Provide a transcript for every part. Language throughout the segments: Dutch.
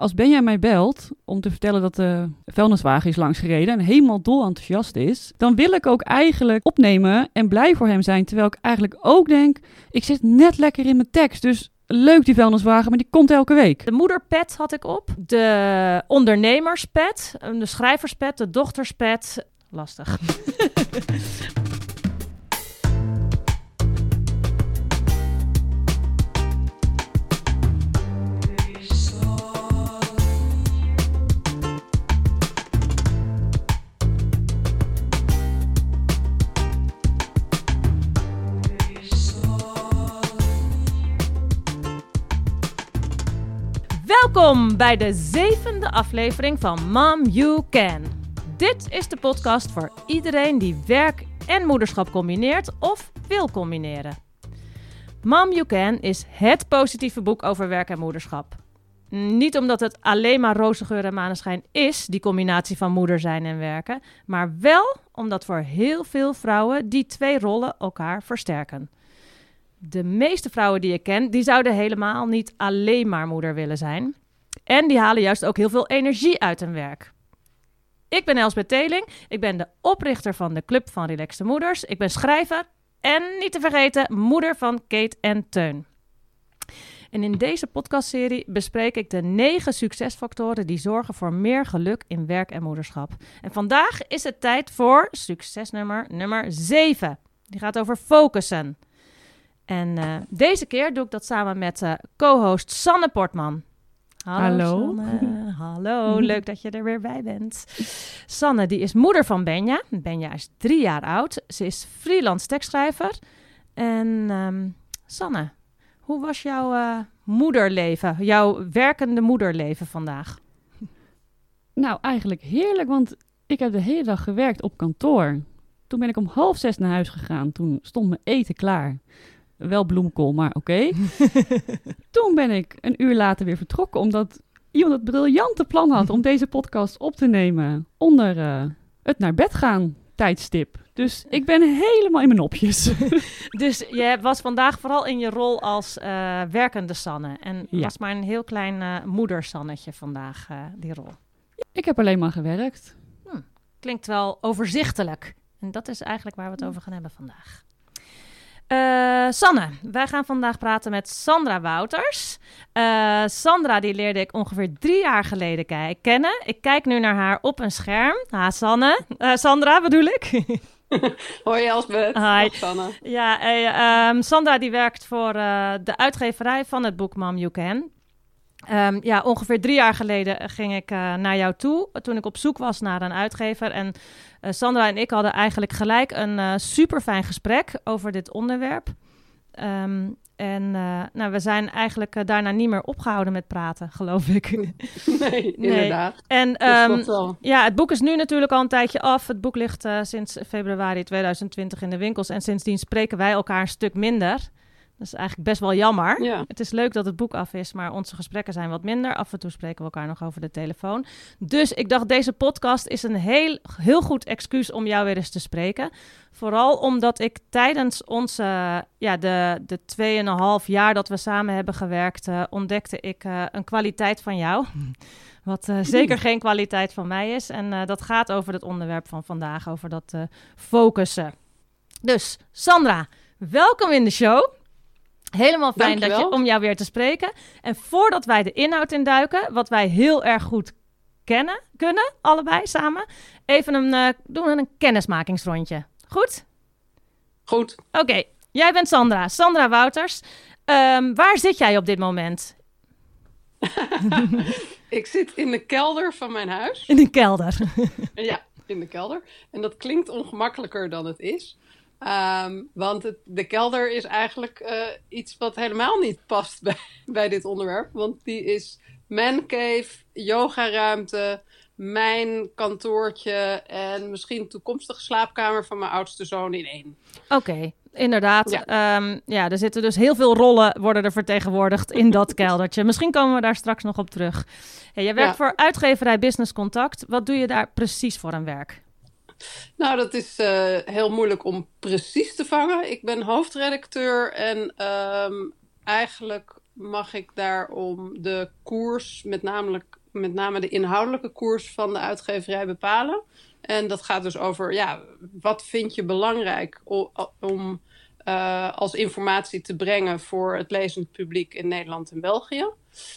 als Benja mij belt om te vertellen dat de vuilniswagen is langsgereden en helemaal dol enthousiast is, dan wil ik ook eigenlijk opnemen en blij voor hem zijn. Terwijl ik eigenlijk ook denk, ik zit net lekker in mijn tekst, dus leuk die vuilniswagen, maar die komt elke week. De moederpet had ik op, de ondernemerspet, de schrijverspet, de dochterspet. Lastig. Welkom bij de zevende aflevering van Mom You Can. Dit is de podcast voor iedereen die werk en moederschap combineert of wil combineren. Mom You Can is het positieve boek over werk en moederschap. Niet omdat het alleen maar roze geur en maneschijn is, die combinatie van moeder zijn en werken, maar wel omdat voor heel veel vrouwen die twee rollen elkaar versterken. De meeste vrouwen die ik ken, die zouden helemaal niet alleen maar moeder willen zijn. En die halen juist ook heel veel energie uit hun werk. Ik ben Elsbeth Teling. Ik ben de oprichter van de Club van Relaxte Moeders. Ik ben schrijver en niet te vergeten moeder van Kate en Teun. En in deze podcastserie bespreek ik de negen succesfactoren die zorgen voor meer geluk in werk en moederschap. En vandaag is het tijd voor succesnummer nummer 7. Die gaat over focussen. En uh, deze keer doe ik dat samen met uh, co-host Sanne Portman. Hallo. Sanne. Hallo, leuk dat je er weer bij bent. Sanne, die is moeder van Benja. Benja is drie jaar oud. Ze is freelance tekstschrijver. En um, Sanne, hoe was jouw uh, moederleven, jouw werkende moederleven vandaag? Nou, eigenlijk heerlijk, want ik heb de hele dag gewerkt op kantoor. Toen ben ik om half zes naar huis gegaan. Toen stond mijn eten klaar. Wel bloemkool, maar oké. Okay. Toen ben ik een uur later weer vertrokken, omdat iemand het briljante plan had om deze podcast op te nemen onder uh, het naar bed gaan tijdstip. Dus ik ben helemaal in mijn nopjes. dus je was vandaag vooral in je rol als uh, werkende Sanne. En Ja. was maar een heel klein uh, moedersannetje vandaag, uh, die rol. Ik heb alleen maar gewerkt. Klinkt wel overzichtelijk. En dat is eigenlijk waar we het over gaan hebben vandaag. Uh, Sanne, wij gaan vandaag praten met Sandra Wouters. Uh, Sandra, die leerde ik ongeveer drie jaar geleden kennen. Ik kijk nu naar haar op een scherm. Ha, Sanne. Uh, Sandra, bedoel ik? Hoi Elsbeth. Hi. Dag, Sanne. Ja, um, Sandra die werkt voor de uitgeverij van het boek Mom You Can. Um, ja, ongeveer drie jaar geleden ging ik uh, naar jou toe toen ik op zoek was naar een uitgever. En uh, Sandra en ik hadden eigenlijk gelijk een uh, super fijn gesprek over dit onderwerp. Um, en nou, we zijn eigenlijk daarna niet meer opgehouden met praten, geloof ik. Nee, inderdaad. En um, ja, het boek is nu natuurlijk al een tijdje af. Het boek ligt sinds februari 2020 in de winkels. En sindsdien spreken wij elkaar een stuk minder. Dat is eigenlijk best wel jammer. Ja. Het is leuk dat het boek af is, maar onze gesprekken zijn wat minder. Af en toe spreken we elkaar nog over de telefoon. Dus ik dacht, deze podcast is een heel, heel goed excuus om jou weer eens te spreken. Vooral omdat ik tijdens onze, ja, de, de tweeënhalf jaar dat we samen hebben gewerkt, uh, ontdekte ik uh, een kwaliteit van jou. Wat uh, zeker geen kwaliteit van mij is. En dat gaat over het onderwerp van vandaag, over dat focussen. Dus, Sandra, welkom in de show. Helemaal fijn dat je, om jou weer te spreken. En voordat wij de inhoud induiken, wat wij heel erg goed kennen, kunnen, allebei samen, even een, uh, doen we een kennismakingsrondje. Goed? Goed. Oké, okay. jij bent Sandra, Sandra Wouters. Um, waar zit jij op dit moment? Ik zit in de kelder van mijn huis. In de kelder? ja, in de kelder. En dat klinkt ongemakkelijker dan het is. Um, want het, de kelder is eigenlijk uh, iets wat helemaal niet past bij, bij dit onderwerp. Want die is mancave, yogaruimte, mijn kantoortje en misschien toekomstige slaapkamer van mijn oudste zoon in één. Oké, okay, inderdaad. Ja. Um, ja, er zitten dus heel veel rollen worden er vertegenwoordigd in dat keldertje. Misschien komen we daar straks nog op terug. Hey, jij werkt ja. voor uitgeverij Business Contact. Wat doe je daar precies voor een werk? Nou, dat is uh, heel moeilijk om precies te vangen. Ik ben hoofdredacteur en um, eigenlijk mag ik daarom de koers, met, namelijk, met name de inhoudelijke koers van de uitgeverij bepalen. En dat gaat dus over, ja, wat vind je belangrijk om uh, als informatie te brengen voor het lezend publiek in Nederland en België.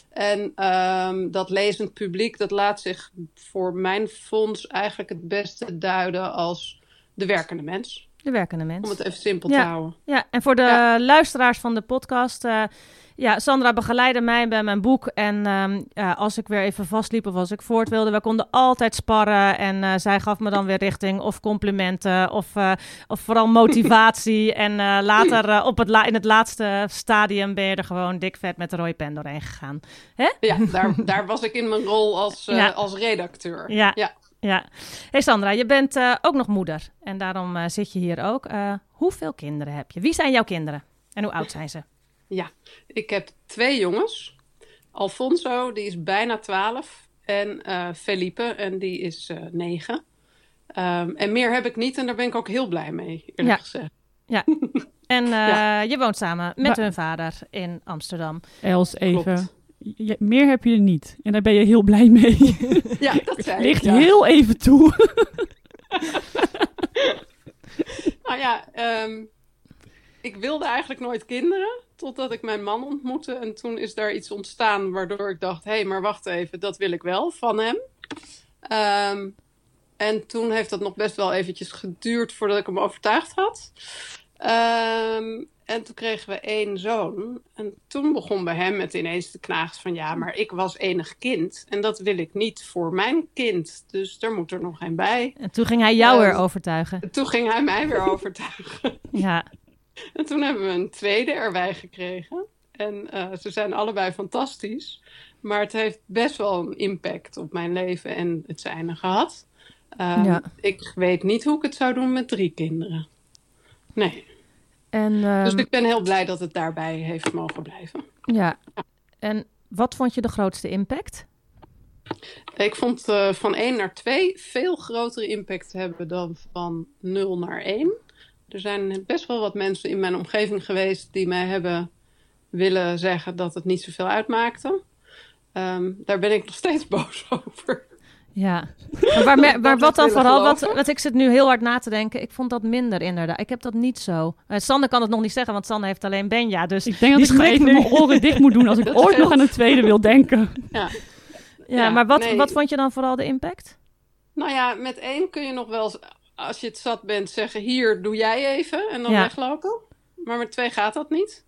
En um, dat lezend publiek, dat laat zich voor mijn fonds eigenlijk het beste duiden als de werkende mens. De werkende mens. Om het even simpel te houden. Ja, en voor de ja. luisteraars van de podcast. Uh, ja, Sandra begeleidde mij bij mijn boek. En um, ja, als ik weer even vastliep of als ik voort wilde, we konden altijd sparren. En uh, zij gaf me dan weer richting of complimenten of, uh, of vooral motivatie. en uh, later op het la in het laatste stadium ben je er gewoon dik vet met de rode pen doorheen gegaan. Hè? Ja, daar, daar was ik in mijn rol als, ja. als redacteur. Ja. ja. Ja. Hey Sandra, je bent ook nog moeder. En daarom zit je hier ook. hoeveel kinderen heb je? Wie zijn jouw kinderen? En hoe oud zijn ze? Ja, ik heb twee jongens. Alfonso, die is bijna 12. En uh, Felipe, en die is uh, 9. Um, en meer heb ik niet en daar ben ik ook heel blij mee, eerlijk ja. gezegd. Ja, en uh, ja. je woont samen met hun vader in Amsterdam. Els, even. Meer heb je er niet. En daar ben je heel blij mee. Ja, dat zei Ligt ja. heel even toe. nou ja, um, ik wilde eigenlijk nooit kinderen, totdat ik mijn man ontmoette. En toen is daar iets ontstaan waardoor ik dacht, hé, hey, maar wacht even, dat wil ik wel van hem. Um, en toen heeft dat nog best wel eventjes geduurd voordat ik hem overtuigd had. Um, en toen kregen we één zoon. En toen begon bij hem het ineens te knagen van... ja, maar ik was enig kind. En dat wil ik niet voor mijn kind. Dus er moet er nog een bij. En toen ging hij jou uh, weer overtuigen. Toen ging hij mij weer overtuigen. ja. En toen hebben we een tweede erbij gekregen. En uh, ze zijn allebei fantastisch. Maar het heeft best wel een impact op mijn leven en het zijne gehad. Ja. Ik weet niet hoe ik het zou doen met drie kinderen. Nee. En, dus ik ben heel blij dat het daarbij heeft mogen blijven. Ja. ja. En wat vond je de grootste impact? Ik vond uh, van 1 naar 2 veel grotere impact hebben dan van 0 naar 1. Er zijn best wel wat mensen in mijn omgeving geweest die mij hebben willen zeggen dat het niet zoveel uitmaakte. Um, daar ben ik nog steeds boos over. Ja, maar, waar, maar wat dan vooral, wat, wat ik zit nu heel hard na te denken, ik vond dat minder inderdaad. Ik heb dat niet zo. Uh, Sander kan het nog niet zeggen, want Sander heeft alleen Benja. Dus ik denk dat ik maar even nu. mijn oren dicht moet doen als ik ooit nog aan een tweede wil denken. Ja, ja, ja maar wat, nee. wat vond je dan vooral de impact? Nou ja, met één kun je nog wel, als je het zat bent, zeggen hier, doe jij even en dan ja. weglopen. Maar met twee gaat dat niet.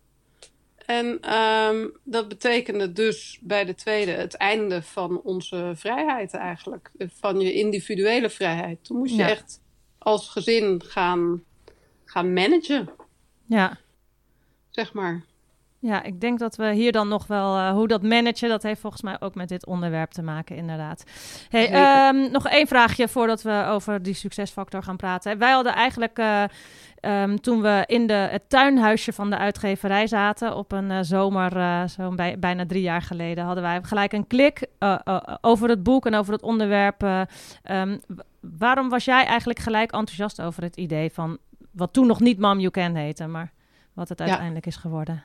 En um, dat betekende dus bij de tweede het einde van onze vrijheid eigenlijk. Van je individuele vrijheid. Toen moest je Ja. echt als gezin gaan, gaan managen, Ja. zeg maar. Ja, ik denk dat we hier dan nog wel eh, hoe dat managen, dat heeft volgens mij ook met dit onderwerp te maken, inderdaad. Hey, ehm, nog één vraagje voordat we over die succesfactor gaan praten. Wij hadden eigenlijk, eh, ehm, toen we in de, het tuinhuisje van de uitgeverij zaten, op een eh, zomer, zo'n bij, bijna drie jaar geleden, hadden wij gelijk een klik over het boek en over het onderwerp. eh, ehm, waarom was jij eigenlijk gelijk enthousiast over het idee van, wat toen nog niet Mom You Can heette, maar wat het Ja. uiteindelijk is geworden?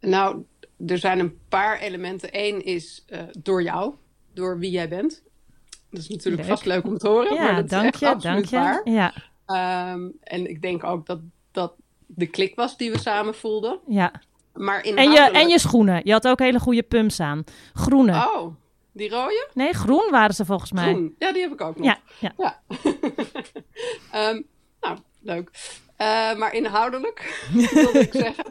Nou, er zijn een paar elementen. Eén is eh, door jou, door wie jij bent. Dat is natuurlijk Leuk. vast leuk om te horen, maar Ja, dat is dank je, dank je. waar. Ja, Ehm, en ik denk ook dat dat de klik was die we samen voelden. ja. Maar En je, en je schoenen. Je had ook hele goede pumps aan. Groene. Oh, die rode? Nee, groen waren ze volgens mij. Groen. Ja, die heb ik ook nog. Ja, ja. Ja. Ehm, nou, leuk. Eh, maar inhoudelijk, wilde ik zeggen,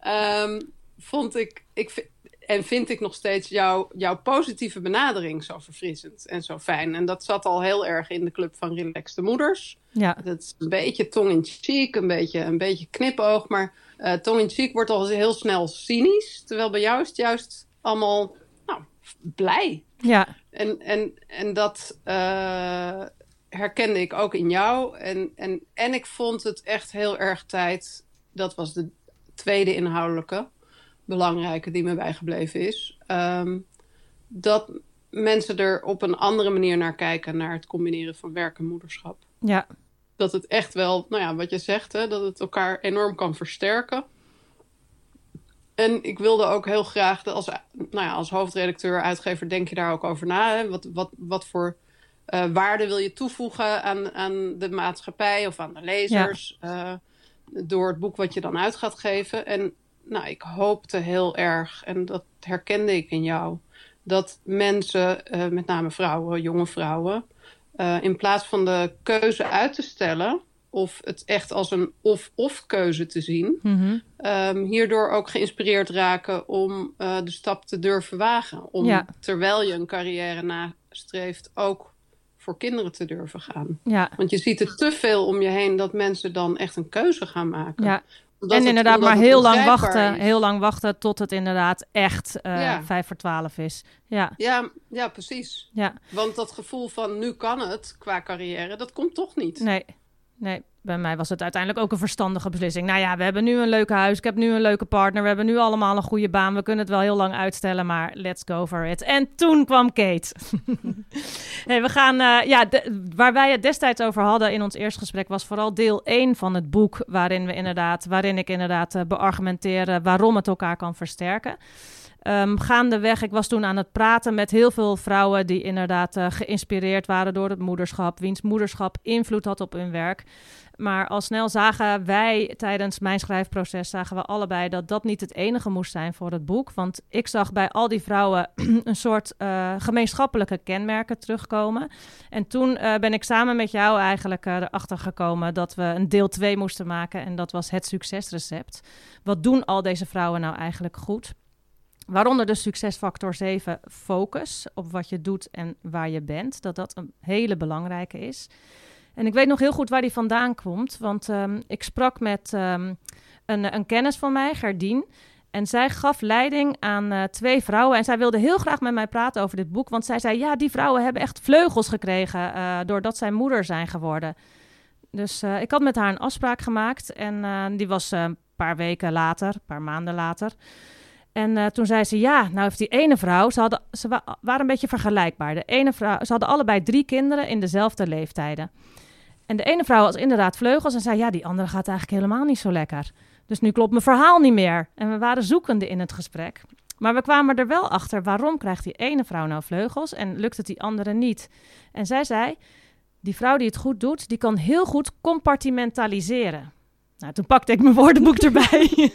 Ehm, vond ik, ik en vind ik nog steeds jouw, jouw positieve benadering zo verfrissend en zo fijn. En dat zat al heel erg in de club van relaxte moeders. ja. Dat is een beetje tong in cheek, een beetje, een beetje knipoog. Maar eh tong in cheek wordt al heel snel cynisch. Terwijl bij jou is het juist allemaal nou, blij. ja. En, en, en dat eh, herkende ik ook in jou. En, en, en ik vond het echt heel erg tijd. Dat was de tweede inhoudelijke belangrijke die me bijgebleven is. ehm, dat mensen er op een andere manier naar kijken naar het combineren van werk en moederschap. ja. Dat het echt wel, nou ja, wat je zegt, hè, dat het elkaar enorm kan versterken. en ik wilde ook heel graag, als, nou ja, als hoofdredacteur, uitgever, denk je daar ook over na. Hè? Wat, wat, wat voor uh, waarde wil je toevoegen aan, aan de maatschappij of aan de lezers uh, door het boek wat je dan uit gaat geven? En nou, ik hoopte heel erg, en dat herkende ik in jou, dat mensen, uh, met name vrouwen, jonge vrouwen, in plaats van de keuze uit te stellen of het echt als een of-of keuze te zien, Mhm. um, hierdoor ook geïnspireerd raken om uh, de stap te durven wagen. Om Ja. terwijl je een carrière nastreeft ook voor kinderen te durven gaan. Ja, Want je ziet er te veel om je heen dat mensen dan echt een keuze gaan maken. ja. Omdat en het- inderdaad maar heel lang wachten. is. Heel lang wachten tot het inderdaad echt Ja. vijf voor twaalf is. Ja, Ja, ja, precies. ja. Want dat gevoel van nu kan het qua carrière, dat komt toch niet. Nee, nee. Bij mij was het uiteindelijk ook een verstandige beslissing. Nou ja, we hebben nu een leuke huis. Ik heb nu een leuke partner. We hebben nu allemaal een goede baan. We kunnen het wel heel lang uitstellen, maar let's go for it. En toen kwam Kate. hey, we gaan, eh, ja, waar wij het destijds over hadden in ons eerste gesprek was vooral deel 1 van het boek, waarin we inderdaad, waarin ik inderdaad uh, beargumenteer waarom het elkaar kan versterken. Um, gaandeweg, ik was toen aan het praten met heel veel vrouwen die inderdaad uh, geïnspireerd waren door het moederschap, wiens moederschap invloed had op hun werk. Maar al snel zagen wij tijdens mijn schrijfproces, zagen we allebei dat dat niet het enige moest zijn voor het boek. Want ik zag bij al die vrouwen een soort uh, gemeenschappelijke kenmerken terugkomen. En toen uh, ben ik samen met jou eigenlijk erachter gekomen dat we een deel 2 moesten maken. En dat was het succesrecept. Wat doen al deze vrouwen nou eigenlijk goed? Waaronder de succesfactor 7, focus op wat je doet en waar je bent. Dat dat een hele belangrijke is. En ik weet nog heel goed waar die vandaan komt. Want um, ik sprak met um, een, een, kennis van mij, Gerdien. En zij gaf leiding aan uh, twee vrouwen. En zij wilde heel graag met mij praten over dit boek. Want zij zei, ja, die vrouwen hebben echt vleugels gekregen... Uh, doordat zij moeder zijn geworden. Dus uh, ik had met haar een afspraak gemaakt. En eh, die was een paar weken later, een paar maanden later... En uh, toen zei ze, ja, nou heeft die ene vrouw, ze, hadden, ze wa waren een beetje vergelijkbaar. De ene vrouw, ze hadden allebei drie kinderen in dezelfde leeftijden. En de ene vrouw had inderdaad vleugels en zei, ja, die andere gaat eigenlijk helemaal niet zo lekker. Dus nu klopt mijn verhaal niet meer. En we waren zoekende in het gesprek. Maar we kwamen er wel achter, waarom krijgt die ene vrouw nou vleugels en lukt het die andere niet? En zij zei, die vrouw die het goed doet, die kan heel goed compartimentaliseren. Nou, toen pakte ik mijn woordenboek erbij.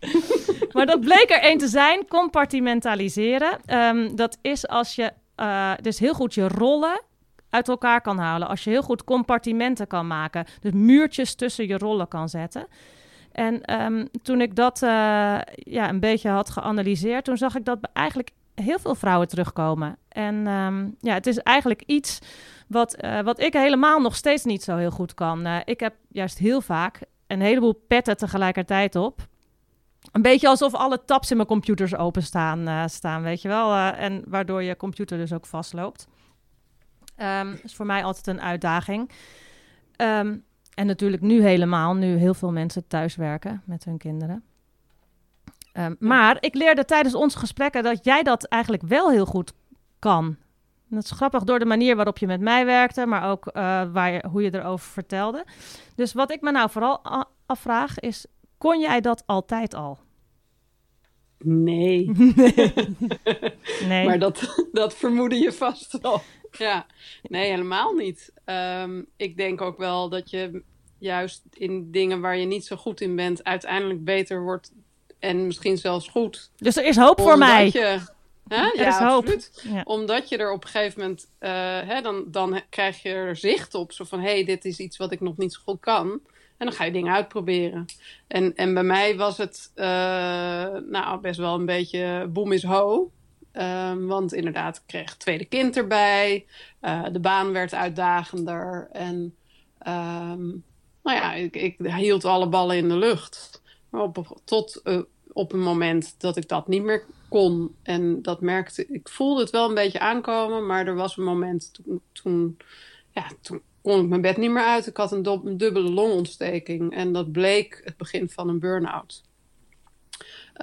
maar dat bleek er één te zijn, compartimentaliseren. Um, dat is als je uh, dus heel goed je rollen uit elkaar kan halen. Als je heel goed compartimenten kan maken. Dus muurtjes tussen je rollen kan zetten. En um, toen ik dat uh, ja, een beetje had geanalyseerd, toen zag ik dat eigenlijk heel veel vrouwen terugkomen. En um, ja, het is eigenlijk iets wat, uh, wat ik helemaal nog steeds niet zo heel goed kan. Ik heb juist heel vaak een heleboel petten tegelijkertijd op. Een beetje alsof alle tabs in mijn computers openstaan, uh, staan, weet je wel. Uh, en waardoor je computer dus ook vastloopt. Um, dat is voor mij altijd een uitdaging. Um, en natuurlijk nu helemaal, nu heel veel mensen thuiswerken met hun kinderen. Um, maar ik leerde tijdens onze gesprekken dat jij dat eigenlijk wel heel goed kan. En dat is grappig door de manier waarop je met mij werkte, maar ook uh, waar je, hoe je erover vertelde. Dus wat ik me nou vooral afvraag is, kon jij dat altijd al? Nee. nee. nee. Maar dat, dat vermoedde je vast wel. Ja, nee, helemaal niet. Um, ik denk ook wel dat je juist in dingen waar je niet zo goed in bent, uiteindelijk beter wordt en misschien zelfs goed. Dus er is hoop voor mij. Je, hè? Er ja, is hoop. Ja. Omdat je er op een gegeven moment, uh, hè, dan, dan krijg je er zicht op. Zo van, hé, hey, dit is iets wat ik nog niet zo goed kan. En dan ga je dingen uitproberen. En, en bij mij was het uh, nou, best wel een beetje boem is ho. Um, want inderdaad, ik kreeg het tweede kind erbij. Uh, de baan werd uitdagender. En um, nou ja, ik, ik, hield alle ballen in de lucht. Op, tot uh, op een moment dat ik dat niet meer kon. En dat merkte ik. voelde het wel een beetje aankomen. Maar er was een moment toen, toen, ja, toen kon ik mijn bed niet meer uit. Ik had een, een dubbele longontsteking. En dat bleek het begin van een burn-out.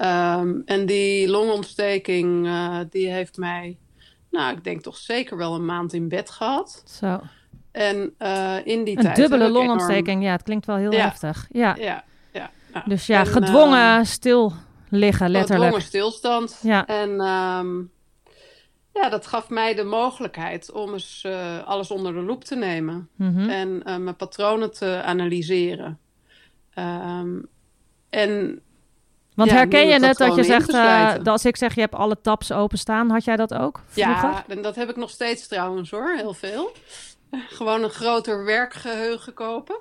Um, en die longontsteking, uh, die heeft mij, nou, ik denk toch zeker wel een maand in bed gehad. Zo. En uh, in die een tijd. dubbele longontsteking, enorm... ja, het klinkt wel heel ja. heftig. Ja. Ja, ja. Nou, dus ja, en, gedwongen uh, stil liggen, letterlijk. Gedwongen stilstand. Ja. En ehm, ja, dat gaf mij de mogelijkheid om eens eh, alles onder de loep te nemen. Mhm. En eh, mijn patronen te analyseren. Ehm, en Want Ja, herken je net dat je zegt, eh, dat als ik zeg je hebt alle tabs openstaan, had jij dat ook vroeger? ja, en dat heb ik nog steeds trouwens hoor, heel veel. Gewoon een groter werkgeheugen kopen.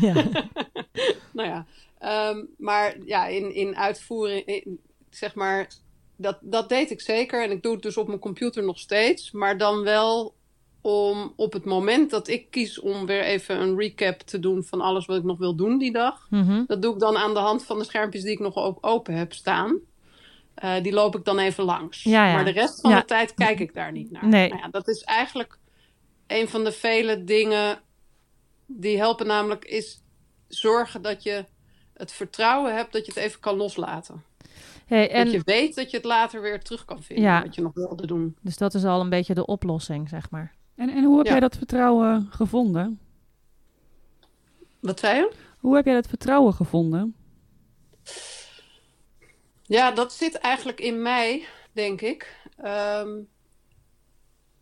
Ja. nou ja, ehm, maar ja, in, in uitvoering, in- zeg maar, dat, dat deed ik zeker. En ik doe het dus op mijn computer nog steeds. Maar dan wel om op het moment dat ik kies om weer even een recap te doen van alles wat ik nog wil doen die dag. Mhm. Dat doe ik dan aan de hand van de schermpjes die ik nog op- open heb staan. Eh, die loop ik dan even langs. Ja, ja. Maar de rest van Ja. de tijd kijk ik daar niet naar. Nee. Nou ja, dat is eigenlijk een van de vele dingen die helpen. Namelijk is zorgen dat je het vertrouwen hebt dat je het even kan loslaten. Hey, en, Dat je weet dat je het later weer terug kan vinden. Ja. Wat je nog wilde doen. Dus dat is al een beetje de oplossing, zeg maar. En, en hoe heb Ja. jij dat vertrouwen gevonden? Wat zei je? Hoe heb jij dat vertrouwen gevonden? Ja, dat zit eigenlijk in mij, denk ik. Ehm,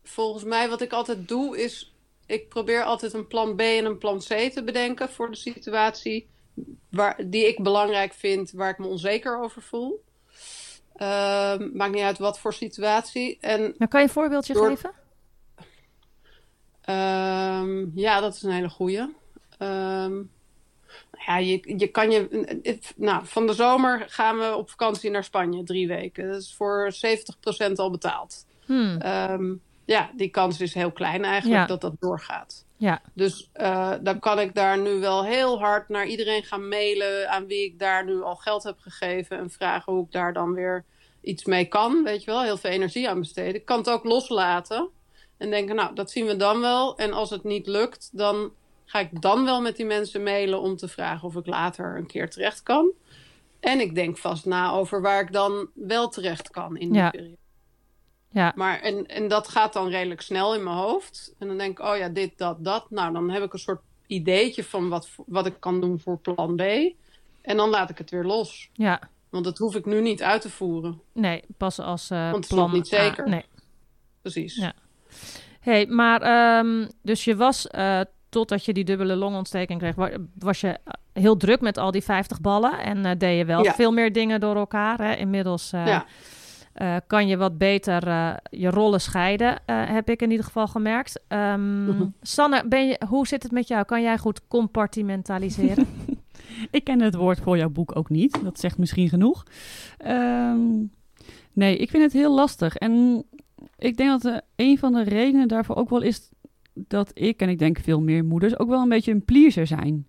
volgens mij, wat ik altijd doe, is. Ik probeer altijd een plan B en een plan C te bedenken voor de situatie waar, die ik belangrijk vind, waar ik me onzeker over voel. Ehm, maakt niet uit wat voor situatie. En Nou, kan je een voorbeeldje Door- geven? Ehm, ja, dat is een hele goeie. Ehm, ja, je, je kan je. Nou, van de zomer gaan we op vakantie naar Spanje, drie weken. Dat is voor 70% al betaald. Hmm. Ja, die kans is heel klein eigenlijk Ja. dat dat doorgaat. Ja. Dus eh, dan kan ik daar nu wel heel hard naar iedereen gaan mailen aan wie ik daar nu al geld heb gegeven en vragen hoe ik daar dan weer iets mee kan. Weet je wel, heel veel energie aan besteden. Ik kan het ook loslaten en denken, nou, dat zien we dan wel. En als het niet lukt, dan ga ik dan wel met die mensen mailen om te vragen of ik later een keer terecht kan. En ik denk vast na over waar ik dan wel terecht kan in die Ja. periode. Ja. Maar en, en dat gaat dan redelijk snel in mijn hoofd. En dan denk ik, oh ja, dit, dat, dat. Nou, dan heb ik een soort ideetje van wat, wat ik kan doen voor plan B. En dan laat ik het weer los. Ja. Want dat hoef ik nu niet uit te voeren. Nee, pas als eh Want het plan niet A. zeker. Nee. Precies. Ja. hey, maar ehm, dus je was, eh, totdat je die dubbele longontsteking kreeg, wa- was je heel druk met al die 50 ballen. En eh, deed je wel Ja. veel meer dingen door elkaar. Hè? Inmiddels Ja. Eh, kan je wat beter eh, je rollen scheiden, eh, heb ik in ieder geval gemerkt. Ehm, Mhm. Sanne, ben je, hoe zit het met jou? Kan jij goed compartimentaliseren? Ik ken het woord voor jouw boek ook niet. Dat zegt misschien genoeg. Ehm, nee, ik vind het heel lastig. En ik denk dat een van de redenen daarvoor ook wel is dat ik, en ik denk veel meer moeders, ook wel een beetje een pleaser zijn.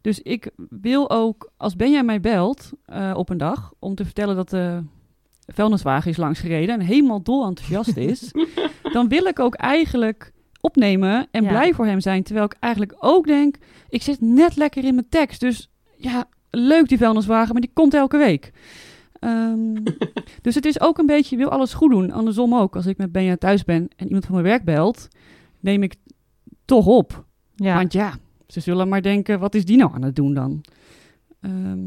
Dus ik wil ook, als Benja mij belt eh, op een dag om te vertellen dat de vuilniswagen is langsgereden en helemaal dol enthousiast is, dan wil ik ook eigenlijk opnemen en Ja. blij voor hem zijn. Terwijl ik eigenlijk ook denk, ik zit net lekker in mijn tekst. Dus ja, leuk die vuilniswagen, maar die komt elke week. Ehm, dus het is ook een beetje, je wil alles goed doen. Andersom ook, als ik met Benja thuis ben en iemand van mijn werk belt, neem ik toch op. ja. Want ja, ze zullen maar denken, wat is die nou aan het doen dan? Ehm,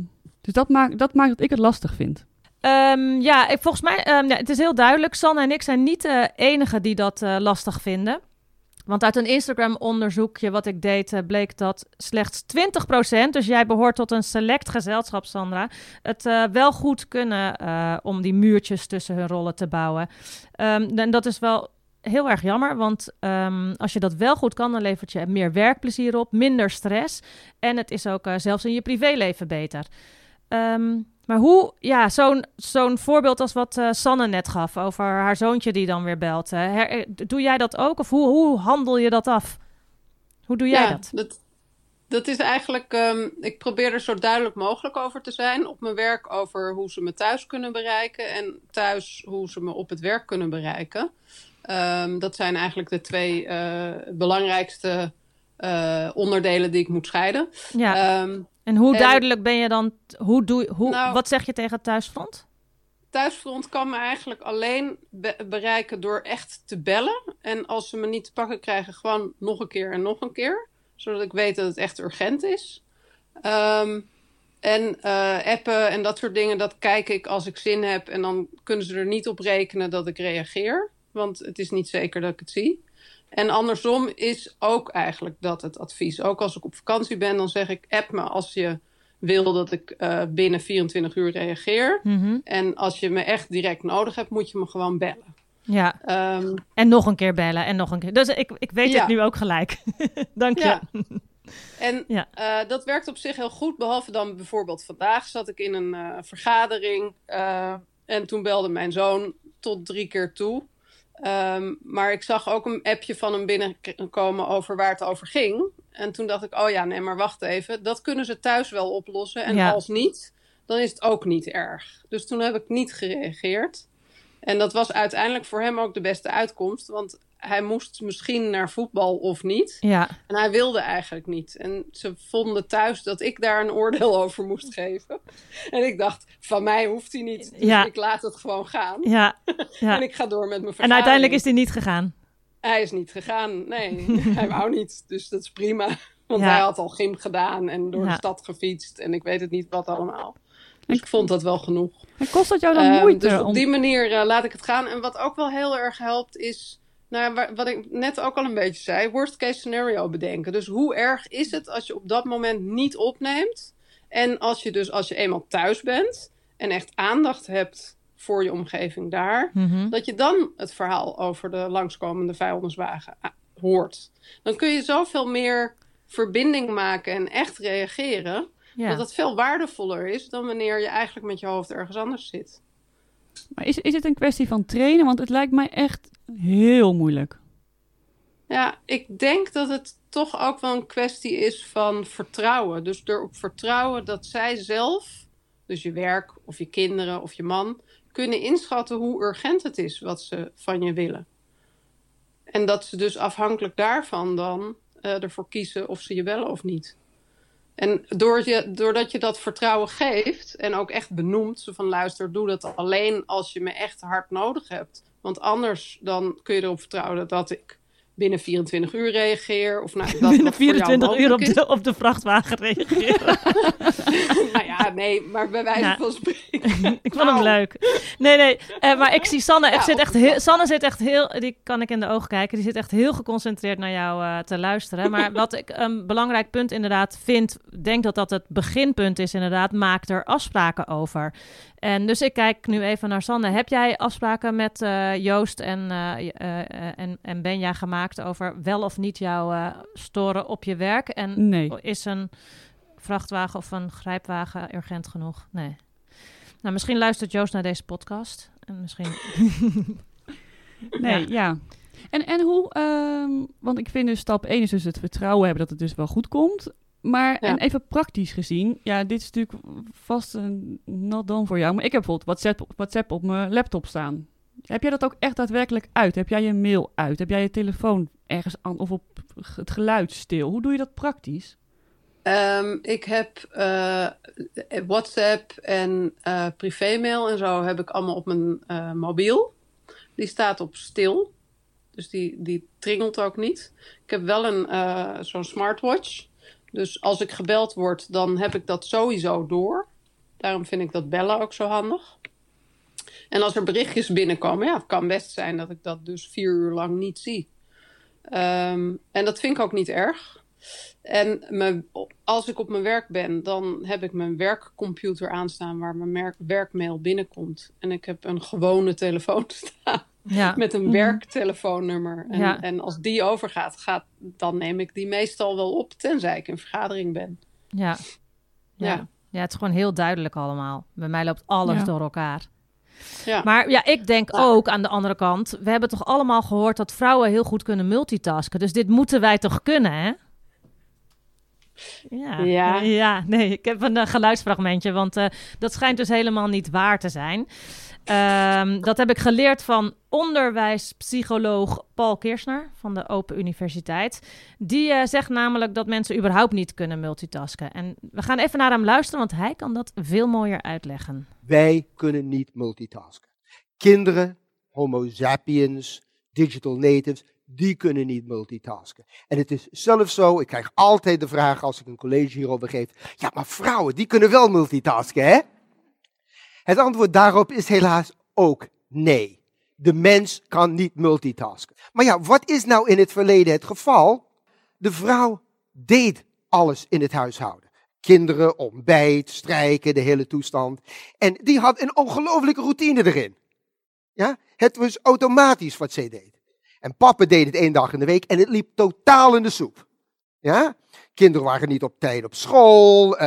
dus dat maakt, dat maakt dat ik het lastig vind. Ehm, ja, ik, volgens mij, ehm, ja, het is heel duidelijk. Sanne en ik zijn niet de enigen die dat eh, lastig vinden. Want uit een Instagram-onderzoekje wat ik deed, eh, bleek dat slechts 20%, dus jij behoort tot een select gezelschap, Sandra, het eh, wel goed kunnen om die muurtjes tussen hun rollen te bouwen. Ehm, en dat is wel heel erg jammer, want als je dat wel goed kan, dan levert je meer werkplezier op, minder stress. En het is ook zelfs in je privéleven beter. Ehm, maar hoe, ja, zo'n zo'n voorbeeld als wat eh, Sanne net gaf over haar zoontje die dan weer belt. eh, her- doe jij dat ook of hoe, hoe handel je dat af? Hoe doe jij ja, dat? dat? Dat is eigenlijk, ehm, ik probeer er zo duidelijk mogelijk over te zijn. Op mijn werk over hoe ze me thuis kunnen bereiken. En thuis hoe ze me op het werk kunnen bereiken. Ehm, dat zijn eigenlijk de twee eh, belangrijkste onderdelen die ik moet scheiden. Ja. Ehm, en hoe en- duidelijk ben je dan? Hoe doe, hoe, Nou- wat zeg je tegen het thuisfront? thuisfront kan me eigenlijk alleen be- bereiken door echt te bellen. En als ze me niet te pakken krijgen, gewoon nog een keer en nog een keer. Zodat ik weet dat het echt urgent is. Ehm, En eh, appen en dat soort dingen, dat kijk ik als ik zin heb. En dan kunnen ze er niet op rekenen dat ik reageer. Want het is niet zeker dat ik het zie. En andersom is ook eigenlijk dat het advies. Ook als ik op vakantie ben, dan zeg ik: app me als je wil dat ik uh, binnen 24 uur reageer. Mhm. En als je me echt direct nodig hebt, moet je me gewoon bellen. Ja, Ehm, en nog een keer bellen en nog een keer. Dus ik, ik weet Ja. het nu ook gelijk. Dank je. Ja. En Ja. eh, dat werkt op zich heel goed. Behalve dan bijvoorbeeld vandaag zat ik in een eh, vergadering. eh, en toen belde mijn zoon tot drie keer toe. Ehm, maar ik zag ook een appje van hem binnenkomen over waar het over ging. En toen dacht ik, oh ja, nee, maar wacht even. Dat kunnen ze thuis wel oplossen. En Ja. als niet, dan is het ook niet erg. Dus toen heb ik niet gereageerd. En dat was uiteindelijk voor hem ook de beste uitkomst. Want hij moest misschien naar voetbal of niet. Ja, En hij wilde eigenlijk niet. En ze vonden thuis dat ik daar een oordeel over moest geven. En ik dacht, van mij hoeft hij niet. Dus Ja. ik laat het gewoon gaan. ja, En ja. ik ga door met mijn vergadering. En uiteindelijk is die niet gegaan. Hij is niet gegaan. Nee, hij wou niet. Dus dat is prima. Want hij had al gym gedaan en door de stad gefietst. En ik weet het niet wat allemaal. Dus ik vond dat wel genoeg. En kost dat jou dan Ehm, moeite? dus op om... die manier eh, laat ik het gaan. En wat ook wel heel erg helpt is, nou, wa- wat ik net ook al een beetje zei, worst case scenario bedenken. Dus hoe erg is het als je op dat moment niet opneemt? En als je dus als je eenmaal thuis bent en echt aandacht hebt voor je omgeving daar, Mhm. dat je dan het verhaal over de langskomende vuilniswagen ah, hoort. Dan kun je zoveel meer verbinding maken en echt reageren. Ja. Dat het veel waardevoller is dan wanneer je eigenlijk met je hoofd ergens anders zit. Maar is, is het een kwestie van trainen? Want het lijkt mij echt heel moeilijk. Ja, ik denk dat het toch ook wel een kwestie is van vertrouwen. Dus erop vertrouwen dat zij zelf, dus je werk of je kinderen of je man, kunnen inschatten hoe urgent het is wat ze van je willen. En dat ze dus afhankelijk daarvan dan eh, ervoor kiezen of ze je bellen of niet. En door je, doordat je dat vertrouwen geeft en ook echt benoemt, van luister, doe dat alleen als je me echt hard nodig hebt. Want anders dan kun je erop vertrouwen dat ik binnen 24 uur reageer. Of nou, dat Binnen wat voor jou 24 uur op de, op de vrachtwagen reageren. nou ja, nee, maar bij wijze Ja. van spreken. ik vond hem Nou. leuk. Nee, nee. eh, maar ik zie Sanne. Ik Ja, zit echt heel, Sanne zit echt heel. Die kan ik in de ogen kijken. Die zit echt heel geconcentreerd naar jou eh, te luisteren. Maar wat ik een belangrijk punt inderdaad vind. Denk dat dat het beginpunt is, inderdaad. Maak er afspraken over. En dus ik kijk nu even naar Sanne. Heb jij afspraken met eh, Joost en, eh, eh, en, en Benja gemaakt over wel of niet jou storen op je werk? En Nee. is een vrachtwagen of een grijpwagen urgent genoeg? Nee. Nou, misschien luistert Joost naar deze podcast. En misschien. Nee, Ja. ja. En, en hoe, ehm, want ik vind dus stap 1 is dus het vertrouwen hebben dat het dus wel goed komt. Maar Ja. en even praktisch gezien, ja, dit is natuurlijk vast een not done voor jou. Maar ik heb bijvoorbeeld WhatsApp, WhatsApp op mijn laptop staan. Heb jij dat ook echt daadwerkelijk uit? Heb jij je mail uit? Heb jij je telefoon ergens aan of op het geluid stil? Hoe doe je dat praktisch? Ehm, ik heb eh, WhatsApp en eh privémail en zo heb ik allemaal op mijn eh, mobiel. Die staat op stil. Dus die, die tringelt ook niet. Ik heb wel een zo'n smartwatch. Dus als ik gebeld word, dan heb ik dat sowieso door. Daarom vind ik dat bellen ook zo handig. En als er berichtjes binnenkomen, ja, het kan best zijn dat ik dat dus vier uur lang niet zie. Ehm, en dat vind ik ook niet erg. En mijn, als ik op mijn werk ben, dan heb ik mijn werkcomputer aanstaan waar mijn werkmail binnenkomt. En ik heb een gewone telefoon staan Ja. met een Mhm. werktelefoonnummer. En, Ja. en als die overgaat, gaat, dan neem ik die meestal wel op, tenzij ik in vergadering ben. Ja. Ja. Ja. ja, het is gewoon heel duidelijk allemaal. Bij mij loopt alles Ja. door elkaar. Ja. Maar ja, ik denk Ja. ook aan de andere kant. We hebben toch allemaal gehoord dat vrouwen heel goed kunnen multitasken. Dus dit moeten wij toch kunnen, hè? Ja, Ja. ja nee, ik heb een eh, geluidsfragmentje, want eh, dat schijnt dus helemaal niet waar te zijn. Ehm, dat heb ik geleerd van onderwijspsycholoog Paul Kirschner van de Open Universiteit. Die eh, zegt namelijk dat mensen überhaupt niet kunnen multitasken. En we gaan even naar hem luisteren, want hij kan dat veel mooier uitleggen. Wij kunnen niet multitasken. Kinderen, homo sapiens, digital natives, die kunnen niet multitasken. En het is zelfs zo, ik krijg altijd de vraag als ik een college hierover geef, ja, maar vrouwen, die kunnen wel multitasken, hè? Het antwoord daarop is helaas ook nee. De mens kan niet multitasken. Maar ja, wat is nou in het verleden het geval? De vrouw deed alles in het huishouden. Kinderen, ontbijt, strijken, de hele toestand. En die had een ongelofelijke routine erin. Ja? Het was automatisch wat zij deed. En papa deed het één dag in de week en het liep totaal in de soep. Ja? Kinderen waren niet op tijd op school, uh,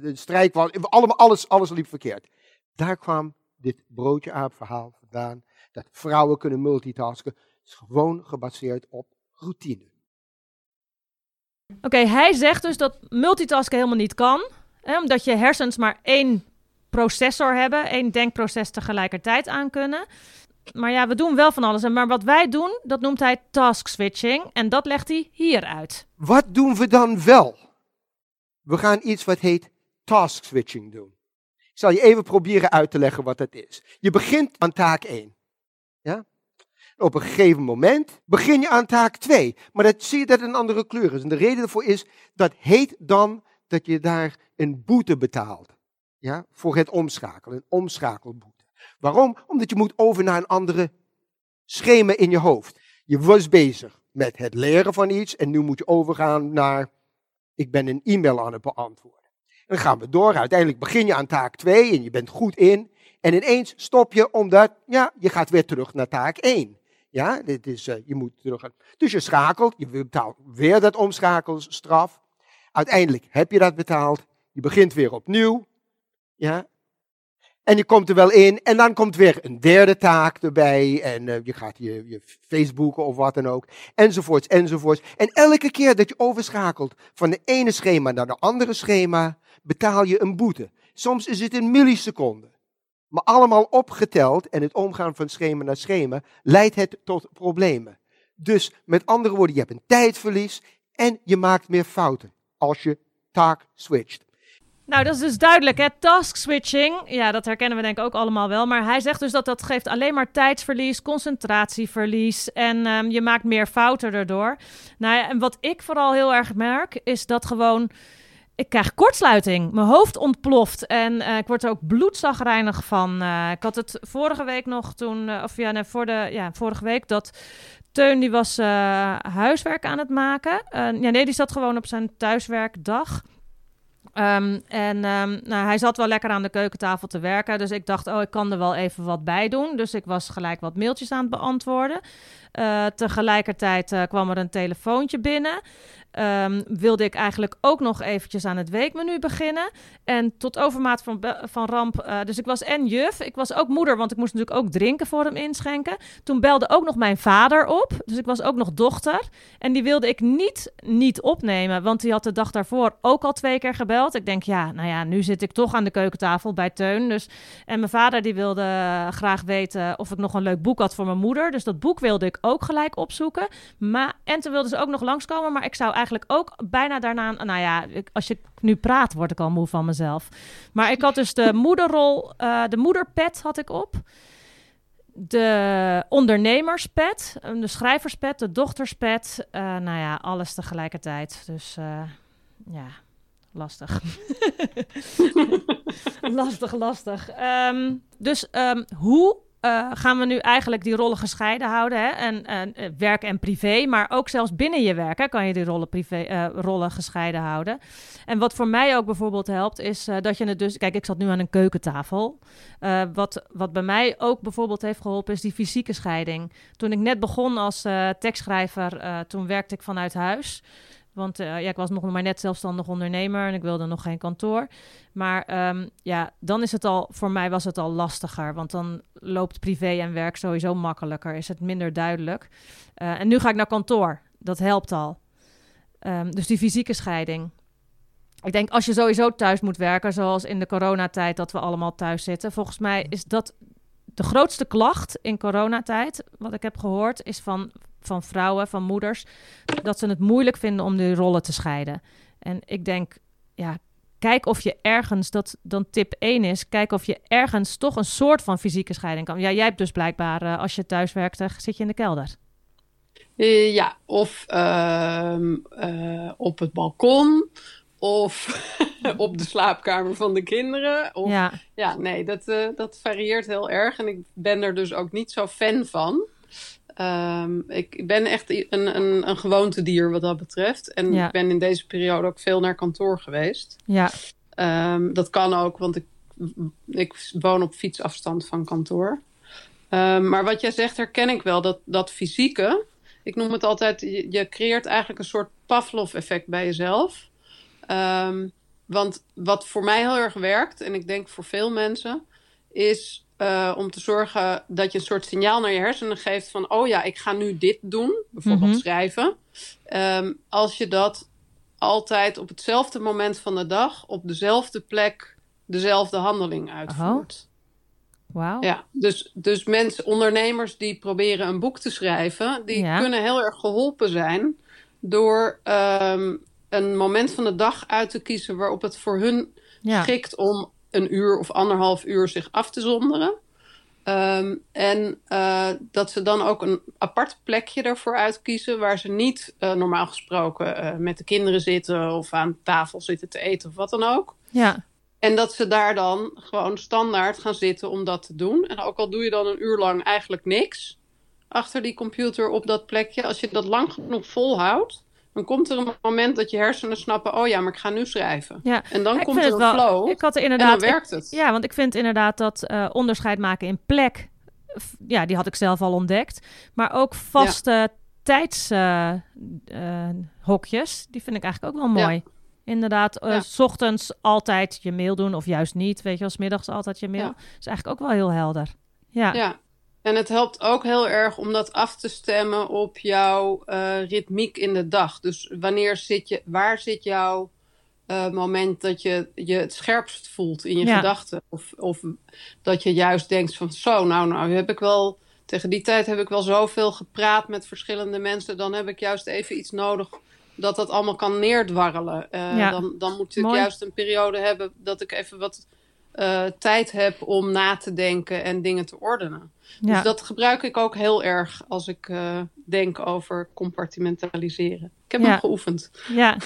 de strijd was, allemaal, alles, alles liep verkeerd. Daar kwam dit broodje aap verhaal vandaan, dat vrouwen kunnen multitasken. Is gewoon gebaseerd op routine. Oké, hij zegt dus dat multitasken helemaal niet kan, hè, omdat je hersens maar één processor hebben, één denkproces tegelijkertijd aan kunnen. Maar ja, we doen wel van alles. Maar wat wij doen, dat noemt hij task switching. En dat legt hij hier uit. Wat doen we dan wel? We gaan iets wat heet task switching doen. Ik zal je even proberen uit te leggen wat dat is. Je begint aan taak 1. Ja? Op een gegeven moment begin je aan taak 2. Maar dat zie je dat het een andere kleur is. En de reden daarvoor is, dat heet dan dat je daar een boete betaalt. Ja? Voor het omschakelen, een omschakelboete. Waarom? Omdat je moet over naar een andere schema in je hoofd. Je was bezig met het leren van iets en nu moet je overgaan naar, ik ben een e-mail aan het beantwoorden. En dan gaan we door. Uiteindelijk begin je aan taak 2 en je bent goed in. En ineens stop je omdat, ja, je gaat weer terug naar taak 1. Ja, dit is, uh, je moet terug. Dus je schakelt, je betaalt weer dat omschakelsstraf. Uiteindelijk heb je dat betaald. Je begint weer opnieuw. Ja, en je komt er wel in en dan komt weer een derde taak erbij. En uh, je gaat je, je Facebooken of wat dan ook. Enzovoorts, enzovoorts. En elke keer dat je overschakelt van de ene schema naar de andere schema, betaal je een boete. Soms is het een milliseconde. Maar allemaal opgeteld en het omgaan van schema naar schema leidt het tot problemen. Dus met andere woorden, je hebt een tijdverlies en je maakt meer fouten als je taak switcht. Nou, dat is dus duidelijk, hè? Task switching. Ja, dat herkennen we denk ik ook allemaal wel. Maar hij zegt dus dat dat geeft alleen maar tijdsverlies, concentratieverlies. En um, je maakt meer fouten erdoor. Nou ja, en wat ik vooral heel erg merk, is dat gewoon... Ik krijg kortsluiting. Mijn hoofd ontploft. En uh, ik word er ook bloedzagrijnig van. Uh, ik had het vorige week nog toen... Uh, of ja, nee, voor de, ja, vorige week dat... Teun die was huiswerk aan het maken. ja, nee, die zat gewoon op zijn thuiswerkdag... Um, en um, nou, hij zat wel lekker aan de keukentafel te werken. Dus ik dacht, oh, ik kan er wel even wat bij doen. Dus ik was gelijk wat mailtjes aan het beantwoorden. Uh, tegelijkertijd uh, kwam er een telefoontje binnen. Um, wilde ik eigenlijk ook nog eventjes aan het weekmenu beginnen. En tot overmaat van, van ramp, uh, dus ik was en juf, ik was ook moeder, want ik moest natuurlijk ook drinken voor hem inschenken. Toen belde ook nog mijn vader op, dus ik was ook nog dochter. En die wilde ik niet, niet opnemen, want die had de dag daarvoor ook al twee keer gebeld. Ik denk, ja, nou ja, nu zit ik toch aan de keukentafel bij Teun. Dus, en mijn vader die wilde graag weten of ik nog een leuk boek had voor mijn moeder. Dus dat boek wilde ik ook gelijk opzoeken. Maar, en toen wilde ze ook nog langskomen, maar ik zou eigenlijk ook bijna daarna... Nou ja, als je nu praat, word ik al moe van mezelf. Maar ik had dus de moederrol, uh, de moederpet had ik op. De ondernemerspet, eh, de schrijverspet, de dochterspet. Uh, nou ja, alles tegelijkertijd. Dus uh, ja, lastig. lastig, lastig. Um, dus um, hoe uh, gaan we nu eigenlijk die rollen gescheiden houden. Hè? En, uh, werk en privé, maar ook zelfs binnen je werk hè, kan je die rollen, privé, uh, rollen gescheiden houden. En wat voor mij ook bijvoorbeeld helpt, is dat je het dus... Kijk, ik zat nu aan een keukentafel. wat, wat bij mij ook bijvoorbeeld heeft geholpen, is die fysieke scheiding. Toen ik net begon als tekstschrijver, toen werkte ik vanuit huis... Want uh, ja, ik was nog maar net zelfstandig ondernemer en ik wilde nog geen kantoor. Maar um, ja, dan is het al, voor mij was het al lastiger. Want dan loopt privé en werk sowieso makkelijker. Is het minder duidelijk. Uh, en nu ga ik naar kantoor. Dat helpt al. Um, dus die fysieke scheiding. Ik denk als je sowieso thuis moet werken, zoals in de coronatijd dat we allemaal thuis zitten. Volgens mij is dat de grootste klacht in coronatijd, wat ik heb gehoord, is van van vrouwen, van moeders, dat ze het moeilijk vinden om die rollen te scheiden. En ik denk, ja, kijk of je ergens, dat dan tip 1 is, kijk of je ergens toch een soort van fysieke scheiding kan. Ja, jij hebt dus blijkbaar, uh, als je thuis werkt, zit je in de kelder. Eh, ja, of ehm, eh, op het balkon. Of op de slaapkamer van de kinderen. Of, ja. ja, nee, dat, eh, dat varieert heel erg. En ik ben er dus ook niet zo fan van. Ehm, ik ben echt een, een, een gewoontedier wat dat betreft. En ik ben in deze periode ook veel naar kantoor geweest. Ja. Ehm, dat kan ook, want ik, ik woon op fietsafstand van kantoor. Ehm, maar wat jij zegt herken ik wel. Dat, dat fysieke, ik noem het altijd, je, je creëert eigenlijk een soort Pavlov-effect bij jezelf. want wat voor mij heel erg werkt, en ik denk voor veel mensen, is uh, om te zorgen dat je een soort signaal naar je hersenen geeft van, oh ja, ik ga nu dit doen, bijvoorbeeld mhm. schrijven. Um, als je dat altijd op hetzelfde moment van de dag, op dezelfde plek, dezelfde handeling uitvoert. Oh. Wauw. Ja, dus, dus mensen, ondernemers die proberen een boek te schrijven, die kunnen heel erg geholpen zijn door um, een moment van de dag uit te kiezen waarop het voor hun ja. schikt om een uur of anderhalf uur zich af te zonderen. Um, en uh, dat ze dan ook een apart plekje ervoor uitkiezen waar ze niet uh, normaal gesproken uh, met de kinderen zitten of aan tafel zitten te eten of wat dan ook. Ja. En dat ze daar dan gewoon standaard gaan zitten om dat te doen. En ook al doe je dan een uur lang eigenlijk niks achter die computer op dat plekje, als je dat lang genoeg volhoudt, dan komt er een moment dat je hersenen snappen: oh ja, maar ik ga nu schrijven. Ja. En dan komt er een wel, flow. Ik had er inderdaad, en dan werkt het. ja, want ik vind inderdaad dat uh, onderscheid maken in plek. Ja, die had ik zelf al ontdekt. Maar ook vaste ja. tijdshokjes, uh, uh, die vind ik eigenlijk ook wel mooi. Inderdaad, s ochtends altijd je mail doen of juist niet. Weet je, als middags altijd je mail. is eigenlijk ook wel heel helder. Ja. ja. En het helpt ook heel erg om dat af te stemmen op jouw uh, ritmiek in de dag. Dus wanneer zit je, waar zit jouw uh, moment dat je je het scherpst voelt in je ja. gedachten? Of, of dat je juist denkt van zo, nou, nou heb ik wel, tegen die tijd heb ik wel zoveel gepraat met verschillende mensen. Dan heb ik juist even iets nodig dat dat allemaal kan neerdwarrelen. Uh, ja. dan, dan moet ik Mooi. juist een periode hebben dat ik even wat uh, tijd heb om na te denken en dingen te ordenen. Ja. Dus dat gebruik ik ook heel erg als ik uh, denk over compartimentaliseren. Ik heb ja. hem geoefend. Ja.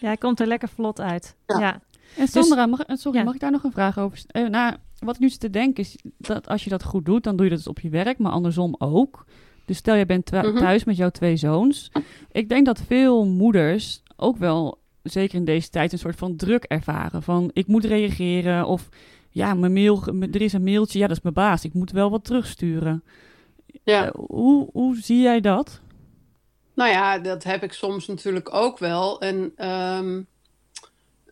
ja, hij komt er lekker vlot uit. Ja. ja. En Sandra, mag, sorry, mag ik daar nog een vraag over stellen? Uh, nou, wat ik nu zit te denken is dat als je dat goed doet, dan doe je dat dus op je werk, maar andersom ook. Dus stel je bent thuis mm -hmm. met jouw twee zoons. Ik denk dat veel moeders ook wel, zeker in deze tijd, een soort van druk ervaren. Van ik moet reageren of ja, mijn mail, er is een mailtje, ja, dat is mijn baas. Ik moet wel wat terugsturen. Ja. Uh, hoe, hoe zie jij dat? Nou ja, dat heb ik soms natuurlijk ook wel. En um,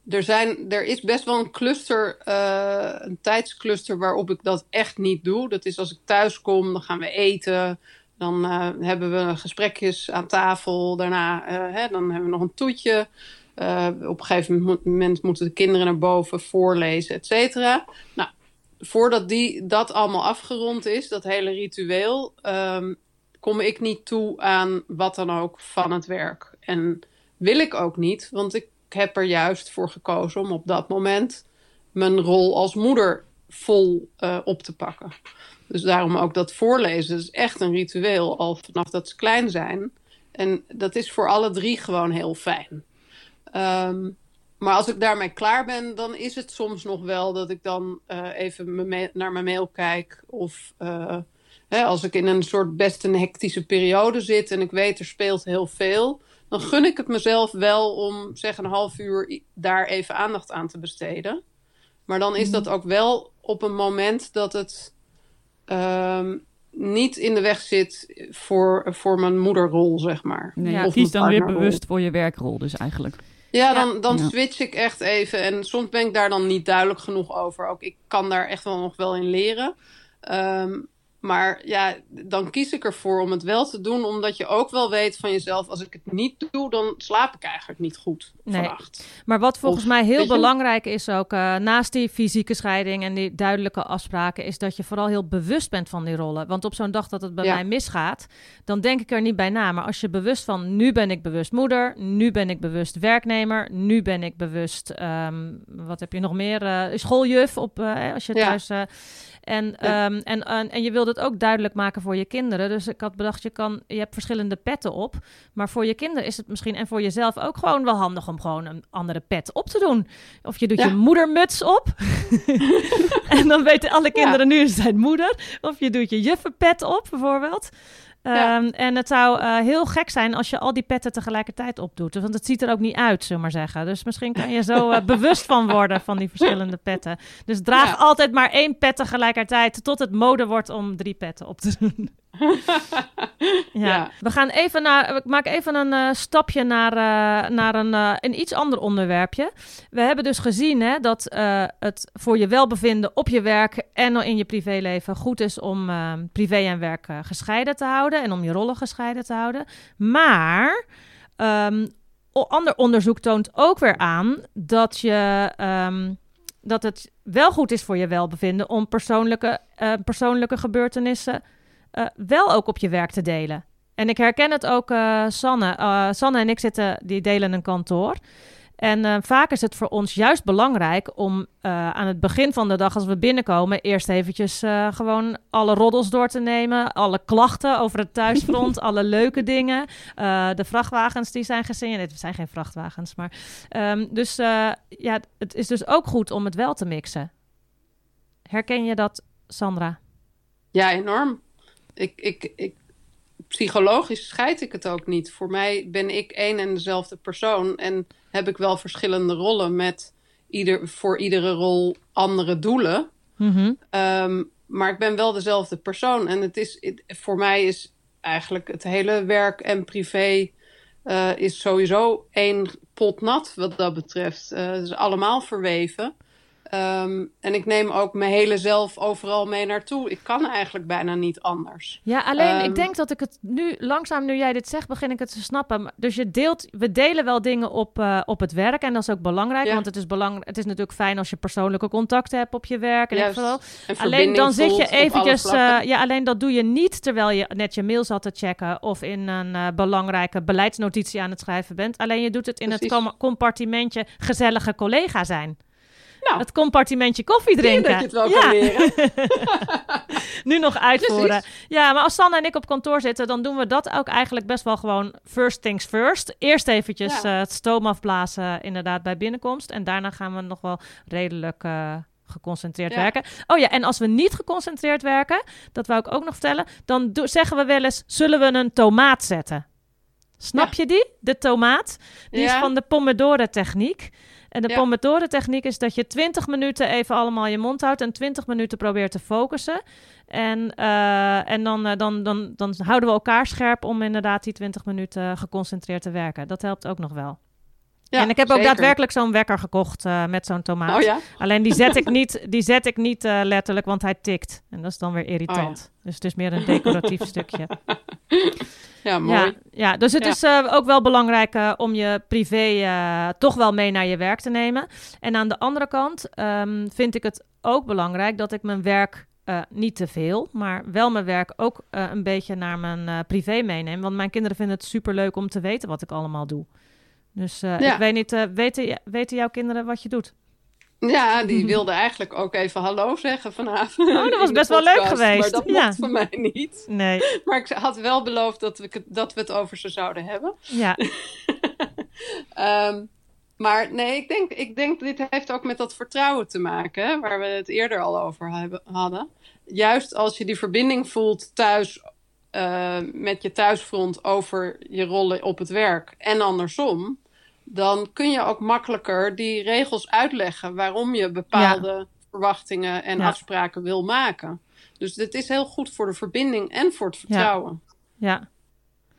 er, zijn, er is best wel een cluster, uh, een tijdscluster waarop ik dat echt niet doe. Dat is als ik thuis kom, dan gaan we eten. Dan uh, hebben we gesprekjes aan tafel. Daarna hè, dan hebben we nog een toetje. Uh, op een gegeven moment moeten de kinderen naar boven voorlezen, et cetera. Nou, voordat die, dat allemaal afgerond is, dat hele ritueel, um, kom ik niet toe aan wat dan ook van het werk. En wil ik ook niet, want ik heb er juist voor gekozen om op dat moment mijn rol als moeder vol uh, op te pakken. Dus daarom ook dat voorlezen is echt een ritueel, al vanaf dat ze klein zijn. En dat is voor alle drie gewoon heel fijn. Um, maar als ik daarmee klaar ben, dan is het soms nog wel dat ik dan uh, even naar mijn mail kijk. Of uh, hè, als ik in een soort best een hectische periode zit en ik weet er speelt heel veel. Dan gun ik het mezelf wel om zeg een half uur daar even aandacht aan te besteden. Maar dan is dat ook wel op een moment dat het um, niet in de weg zit voor, voor mijn moederrol, zeg maar. Nee, ja, kies dan weer bewust voor je werkrol dus eigenlijk. Ja, dan, dan ja. switch ik echt even. En soms ben ik daar dan niet duidelijk genoeg over. Ook ik kan daar echt wel nog wel in leren. Um, maar ja, dan kies ik ervoor om het wel te doen, omdat je ook wel weet van jezelf: als ik het niet doe, dan slaap ik eigenlijk niet goed nee. vannacht. Maar wat volgens of, mij heel belangrijk is ook, uh, naast die fysieke scheiding en die duidelijke afspraken, is dat je vooral heel bewust bent van die rollen. Want op zo'n dag dat het bij ja. mij misgaat, dan denk ik er niet bij na. Maar als je bewust van: nu ben ik bewust moeder, nu ben ik bewust werknemer, nu ben ik bewust, um, wat heb je nog meer? Uh, schooljuf op, uh, als je thuis. En, ja. um, en, en, en je wil het ook duidelijk maken voor je kinderen. Dus ik had bedacht, je, kan, je hebt verschillende petten op. Maar voor je kinderen is het misschien en voor jezelf ook gewoon wel handig om gewoon een andere pet op te doen. Of je doet je moedermuts op. en dan weten alle kinderen nu, zijn moeder. Of je doet je juffenpet op, bijvoorbeeld. Ehm, en het zou uh, heel gek zijn als je al die petten tegelijkertijd opdoet. Want het ziet er ook niet uit, zullen maar zeggen. Dus misschien kan je zo uh, bewust van worden van die verschillende petten. Dus draag ja. altijd maar één pet tegelijkertijd tot het mode wordt om drie petten op te doen. ja. we gaan even naar. Ik maak even een uh, stapje naar, uh, naar een, uh, een iets ander onderwerpje. We hebben dus gezien hè, dat het voor je welbevinden op je werk en in je privéleven goed is om privé en werk gescheiden te houden en om je rollen gescheiden te houden. Maar um, ander onderzoek toont ook weer aan dat je. Um, dat het wel goed is voor je welbevinden om persoonlijke, persoonlijke gebeurtenissen uh, wel ook op je werk te delen. En ik herken het ook, uh, Sanne. Uh, Sanne en ik zitten, die delen een kantoor. En vaak is het voor ons juist belangrijk om aan het begin van de dag, als we binnenkomen, eerst eventjes gewoon alle roddels door te nemen. Alle klachten over het thuisfront, alle leuke dingen. de vrachtwagens die zijn gesignaleerd. Het zijn geen vrachtwagens, maar. Um, dus ja, het is dus ook goed om het wel te mixen. Herken je dat, Sandra? Ja, enorm ik, ik, ik, psychologisch scheid ik het ook niet. Voor mij ben ik één en dezelfde persoon en heb ik wel verschillende rollen met ieder, voor iedere rol andere doelen. Mm-hmm. Um, maar ik ben wel dezelfde persoon. En het is, het, voor mij is eigenlijk het hele werk en privé uh, is sowieso één pot nat wat dat betreft. Uh, het is allemaal verweven. Um, en ik neem ook mijn hele zelf overal mee naartoe. Ik kan eigenlijk bijna niet anders. Ja, alleen um, ik denk dat ik het nu langzaam, nu jij dit zegt, begin ik het te snappen. Dus je deelt, we delen wel dingen op, uh, op het werk. En dat is ook belangrijk. Ja. Want het is, belang, het is natuurlijk fijn als je persoonlijke contacten hebt op je werk. En Juist, en alleen dan zit je eventjes. Uh, ja, alleen dat doe je niet terwijl je net je mail zat te checken. Of in een uh, belangrijke beleidsnotitie aan het schrijven bent. Alleen je doet het in Precies. het compartimentje gezellige collega zijn. Nou, het compartimentje koffie drinken. Dat je het wel ja. kan leren. nu nog uitvoeren. Precies. Ja, maar als Sanne en ik op kantoor zitten, dan doen we dat ook eigenlijk best wel gewoon first things first. Eerst eventjes ja. uh, het stoom afblazen, inderdaad, bij binnenkomst. En daarna gaan we nog wel redelijk... Uh, geconcentreerd ja. werken. Oh ja, en als we niet geconcentreerd werken, dat wou ik ook nog vertellen, dan zeggen we wel eens: zullen we een tomaat zetten? Snap ja. je die? De tomaat. Die ja. is van de Pomodoro-techniek. En de ja. Pomodoro-techniek is dat je 20 minuten even allemaal je mond houdt en 20 minuten probeert te focussen. En, uh, en dan, uh, dan, dan, dan houden we elkaar scherp om inderdaad die 20 minuten geconcentreerd te werken. Dat helpt ook nog wel. Ja, en ik heb zeker. ook daadwerkelijk zo'n wekker gekocht uh, met zo'n tomaat. Oh, ja? Alleen die zet ik niet, die zet ik niet uh, letterlijk, want hij tikt. En dat is dan weer irritant. Oh, ja. Dus het is meer een decoratief stukje. Ja, mooi. Ja, ja dus het is uh, ook wel belangrijk om je privé toch wel mee naar je werk te nemen. En aan de andere kant um, vind ik het ook belangrijk dat ik mijn werk uh, niet te veel, maar wel mijn werk ook uh, een beetje naar mijn uh, privé meeneem. Want mijn kinderen vinden het super leuk om te weten wat ik allemaal doe. Dus ja. ik weet niet, weten, weten jouw kinderen wat je had? Ja, die wilde eigenlijk ook even hallo zeggen vanavond. Oh, dat was best podcast, wel leuk geweest. Maar dat ja. mocht van mij niet. Nee. Maar ik had wel beloofd dat we, dat we het over ze zouden hebben. Ja. um, maar nee, ik denk, ik denk dit heeft ook met dat vertrouwen te maken, waar we het eerder al over hebben, hadden. Juist als je die verbinding voelt thuis uh, met je thuisfront over je rollen op het werk en andersom, dan kun je ook makkelijker die regels uitleggen waarom je bepaalde ja. verwachtingen en ja. afspraken wil maken. Dus dit is heel goed voor de verbinding en voor het vertrouwen. Ja. ja.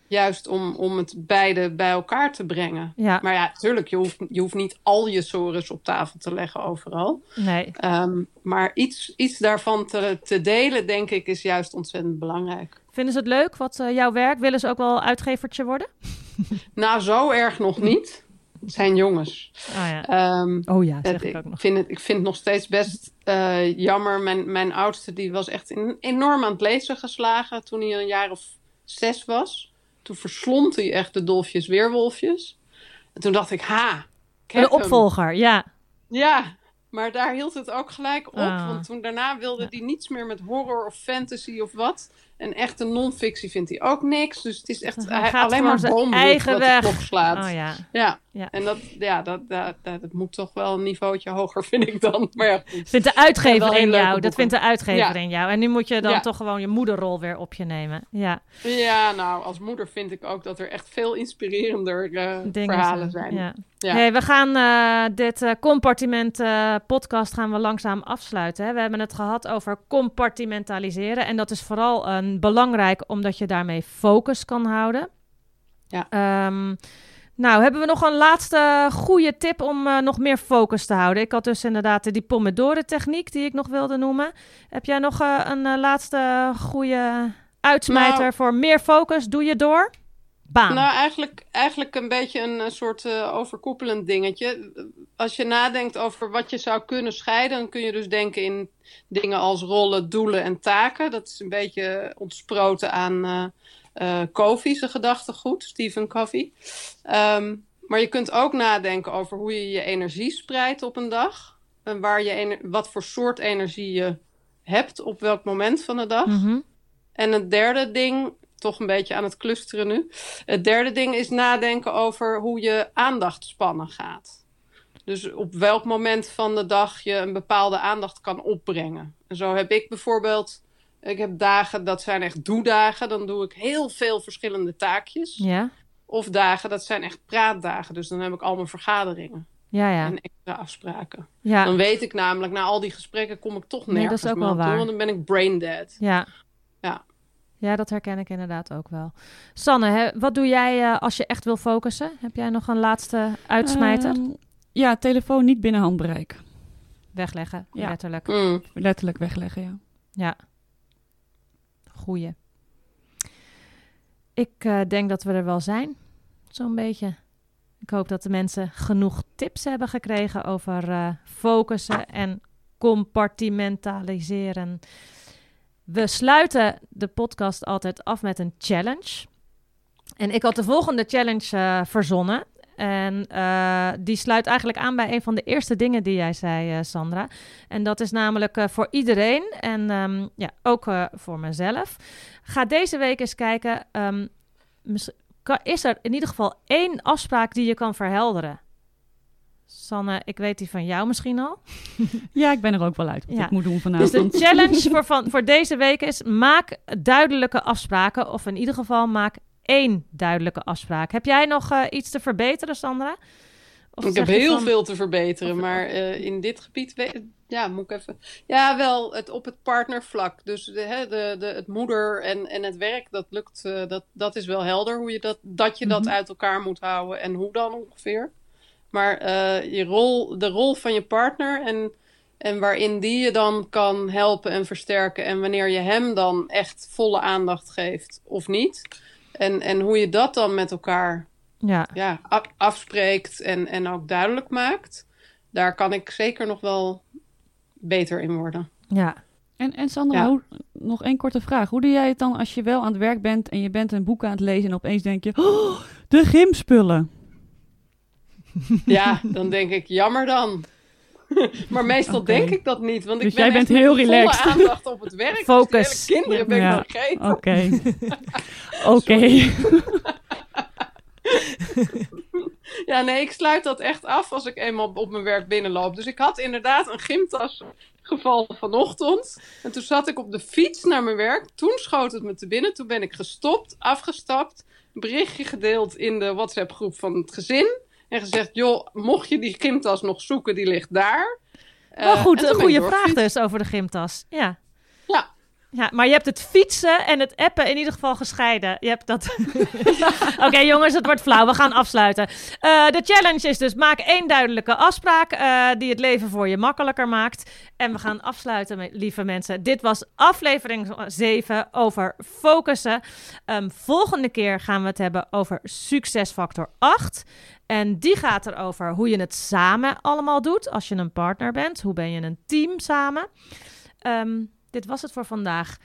Juist om, om het beide bij elkaar te brengen. Ja. Maar ja, natuurlijk, je hoeft, je hoeft niet al je sores op tafel te leggen overal. Nee. Um, maar iets, iets daarvan te, te delen, denk ik, is juist ontzettend belangrijk. Vinden ze het leuk, wat uh, jouw werk? Willen ze ook wel uitgevertje worden? nou, zo erg nog niet. Het zijn jongens. Oh ja, um, oh ja zeg het, ik ook nog. Vind het, ik vind het nog steeds best uh, jammer. Mijn, mijn oudste die was echt in, enorm aan het lezen geslagen toen hij een jaar of zes was. Toen verslond hij echt de dolfjes weerwolfjes. En toen dacht ik, ha. Een opvolger, hem. ja. Ja, Maar daar hield het ook gelijk op. Ah. Want toen daarna wilde Ja. hij niets meer met horror of fantasy of wat. En echte non-fictie vindt hij ook niks. Dus het is echt Hij alleen maar zijn boom eigen weg. slaat. Oh ja. Ja. Ja. en dat, ja, dat, dat, dat, dat moet toch wel een niveautje hoger, vind ik dan. Maar ja, goed. Vindt de uitgever in jou. Dat vindt de uitgever Ja. in jou. En nu moet je dan Ja. toch gewoon je moederrol weer op je nemen. Ja, Ja, nou, als moeder vind ik ook dat er echt veel inspirerender eh, verhalen zijn. Ja. Ja. Hey, we gaan eh, dit eh, compartiment eh, podcast gaan we langzaam afsluiten. Hè? We hebben het gehad over compartimentaliseren. En dat is vooral een belangrijk omdat je daarmee focus kan houden. Ja. Ehm, nou, hebben we nog een laatste goede tip om nog meer focus te houden? Ik had dus inderdaad die Pomodoro-techniek die ik nog wilde noemen. Heb jij nog een laatste goede uitsmijter Nou- voor meer focus? Doe je door? Baan. Nou, eigenlijk, eigenlijk een beetje een, soort eh, overkoepelend dingetje. Als je nadenkt over wat je zou kunnen scheiden, dan kun je dus denken in dingen als rollen, doelen en taken. Dat is een beetje ontsproten aan Covey, zijn gedachtegoed, Stephen Covey. Ehm, maar je kunt ook nadenken over hoe je je energie spreidt op een dag. En waar je wat voor soort energie je hebt op welk moment van de dag. Mhm. En het derde ding, toch een beetje aan het clusteren nu. Het derde ding is nadenken over hoe je aandachtspannen gaat. Dus op welk moment van de dag je een bepaalde aandacht kan opbrengen. En zo heb ik bijvoorbeeld, ik heb dagen dat zijn echt doedagen. Dan doe ik heel veel verschillende taakjes. Ja, Of dagen dat zijn echt praatdagen. Dus dan heb ik al mijn vergaderingen ja, ja. en extra afspraken. ja. Dan weet ik namelijk, na al die gesprekken kom ik toch Nee, dat nergens is ook wel waar. Want dan ben ik brain dead. Ja. Ja. Ja, dat herken ik inderdaad ook wel. Sanne, hè, wat doe jij eh, als je echt wil focussen? Heb jij nog een laatste uitsmijter? Ehm, ja, telefoon niet binnen handbereik. Wegleggen, ja. letterlijk. Mm. Letterlijk wegleggen, ja. Ja. Goeie. Ik eh, denk dat we er wel zijn. Zo'n beetje. Ik hoop dat de mensen genoeg tips hebben gekregen over eh, focussen en compartimentaliseren. We sluiten de podcast altijd af met een challenge. En ik had de volgende challenge eh, verzonnen. En eh, die sluit eigenlijk aan bij een van de eerste dingen die jij zei, eh, Sandra. En dat is namelijk voor iedereen en ehm, ja, ook voor mezelf. Ga deze week eens kijken. ehm, is er in ieder geval één afspraak die je kan verhelderen? Sanne, ik weet die van jou misschien al. Ja, ik ben er ook wel uit wat Ja. ik moet doen Dus vanavond. de challenge voor, van, voor deze week is: maak duidelijke afspraken. Of in ieder geval maak één duidelijke afspraak. Heb jij nog eh, iets te verbeteren, Sandra? Of Ik heb heel van- veel te verbeteren, Of- maar eh, in dit gebied, we- ja, moet ik even. Ja, wel, het, op het partnervlak. Dus de, hè, de, de, het moeder en, en het werk, dat lukt, eh, dat, dat is wel helder hoe je dat, dat je dat Mhm. uit elkaar moet houden en hoe dan ongeveer. Maar eh, je rol, de rol van je partner en, en waarin die je dan kan helpen en versterken en wanneer je hem dan echt volle aandacht geeft of niet. En, en hoe je dat dan met elkaar Ja, ja, afspreekt en, en ook duidelijk maakt. Daar kan ik zeker nog wel beter in worden. ja. En, en Sandra, Ja. hoe- nog één korte vraag. Hoe doe jij het dan als je wel aan het werk bent en je bent een boek aan het lezen en opeens denk je, oh, de gymspullen. Ja, dan denk ik, jammer dan. maar meestal denk ik dat niet, want ik Dus ben jij bent heel relaxed. volle aandacht op het werk. Focus. Dus die hele kinderen ben ik vergeten. Oké. Oké. Ja, nee, ik sluit dat echt af als ik eenmaal op mijn werk binnenloop. Dus ik had inderdaad een gymtas geval vanochtend. En toen zat ik op de fiets naar mijn werk. Toen schoot het me te binnen. Toen ben ik gestopt, afgestapt. Een berichtje gedeeld in de WhatsApp groep van het gezin. En gezegd, joh, mocht je die gymtas nog zoeken, die ligt daar. Wel Eh, goed, en een goede vraag dus over de gymtas. Ja. Ja. Maar je hebt het fietsen en het appen in ieder geval gescheiden. Je hebt dat. Oké, jongens, het wordt flauw. We gaan afsluiten. Eh, de challenge is dus: maak één duidelijke afspraak eh, die het leven voor je makkelijker maakt. En we gaan afsluiten, lieve mensen. Dit was aflevering 7 over focussen. Ehm, volgende keer gaan we het hebben over succesfactor 8. En die gaat erover hoe je het samen allemaal doet als je een partner bent. Hoe ben je een team samen? Ehm, dit was het voor vandaag.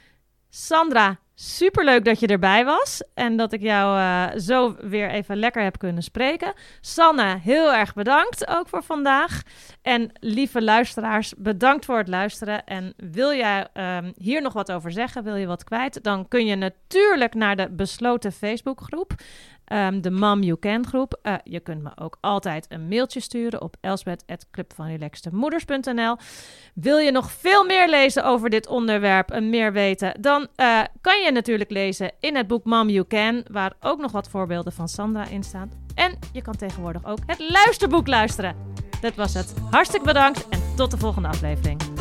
Sandra, Superleuk dat je erbij was en dat ik jou uh, zo weer even lekker heb kunnen spreken. Sanne, heel erg bedankt ook voor vandaag. En lieve luisteraars, bedankt voor het luisteren. En wil jij um, hier nog wat over zeggen, wil je wat kwijt, dan kun je natuurlijk naar de besloten Facebookgroep. Um, de Mom You Can groep. Uh, je kunt me ook altijd een mailtje sturen op elsbeth.clubvanrelaxtemoeders.nl Wil je nog veel meer lezen over dit onderwerp en meer weten, dan uh, kan je natuurlijk lezen in het boek Mom You Can, waar ook nog wat voorbeelden van Sandra in staan. En je kan tegenwoordig ook het luisterboek luisteren. Dat was het. Hartstikke bedankt en tot de volgende aflevering.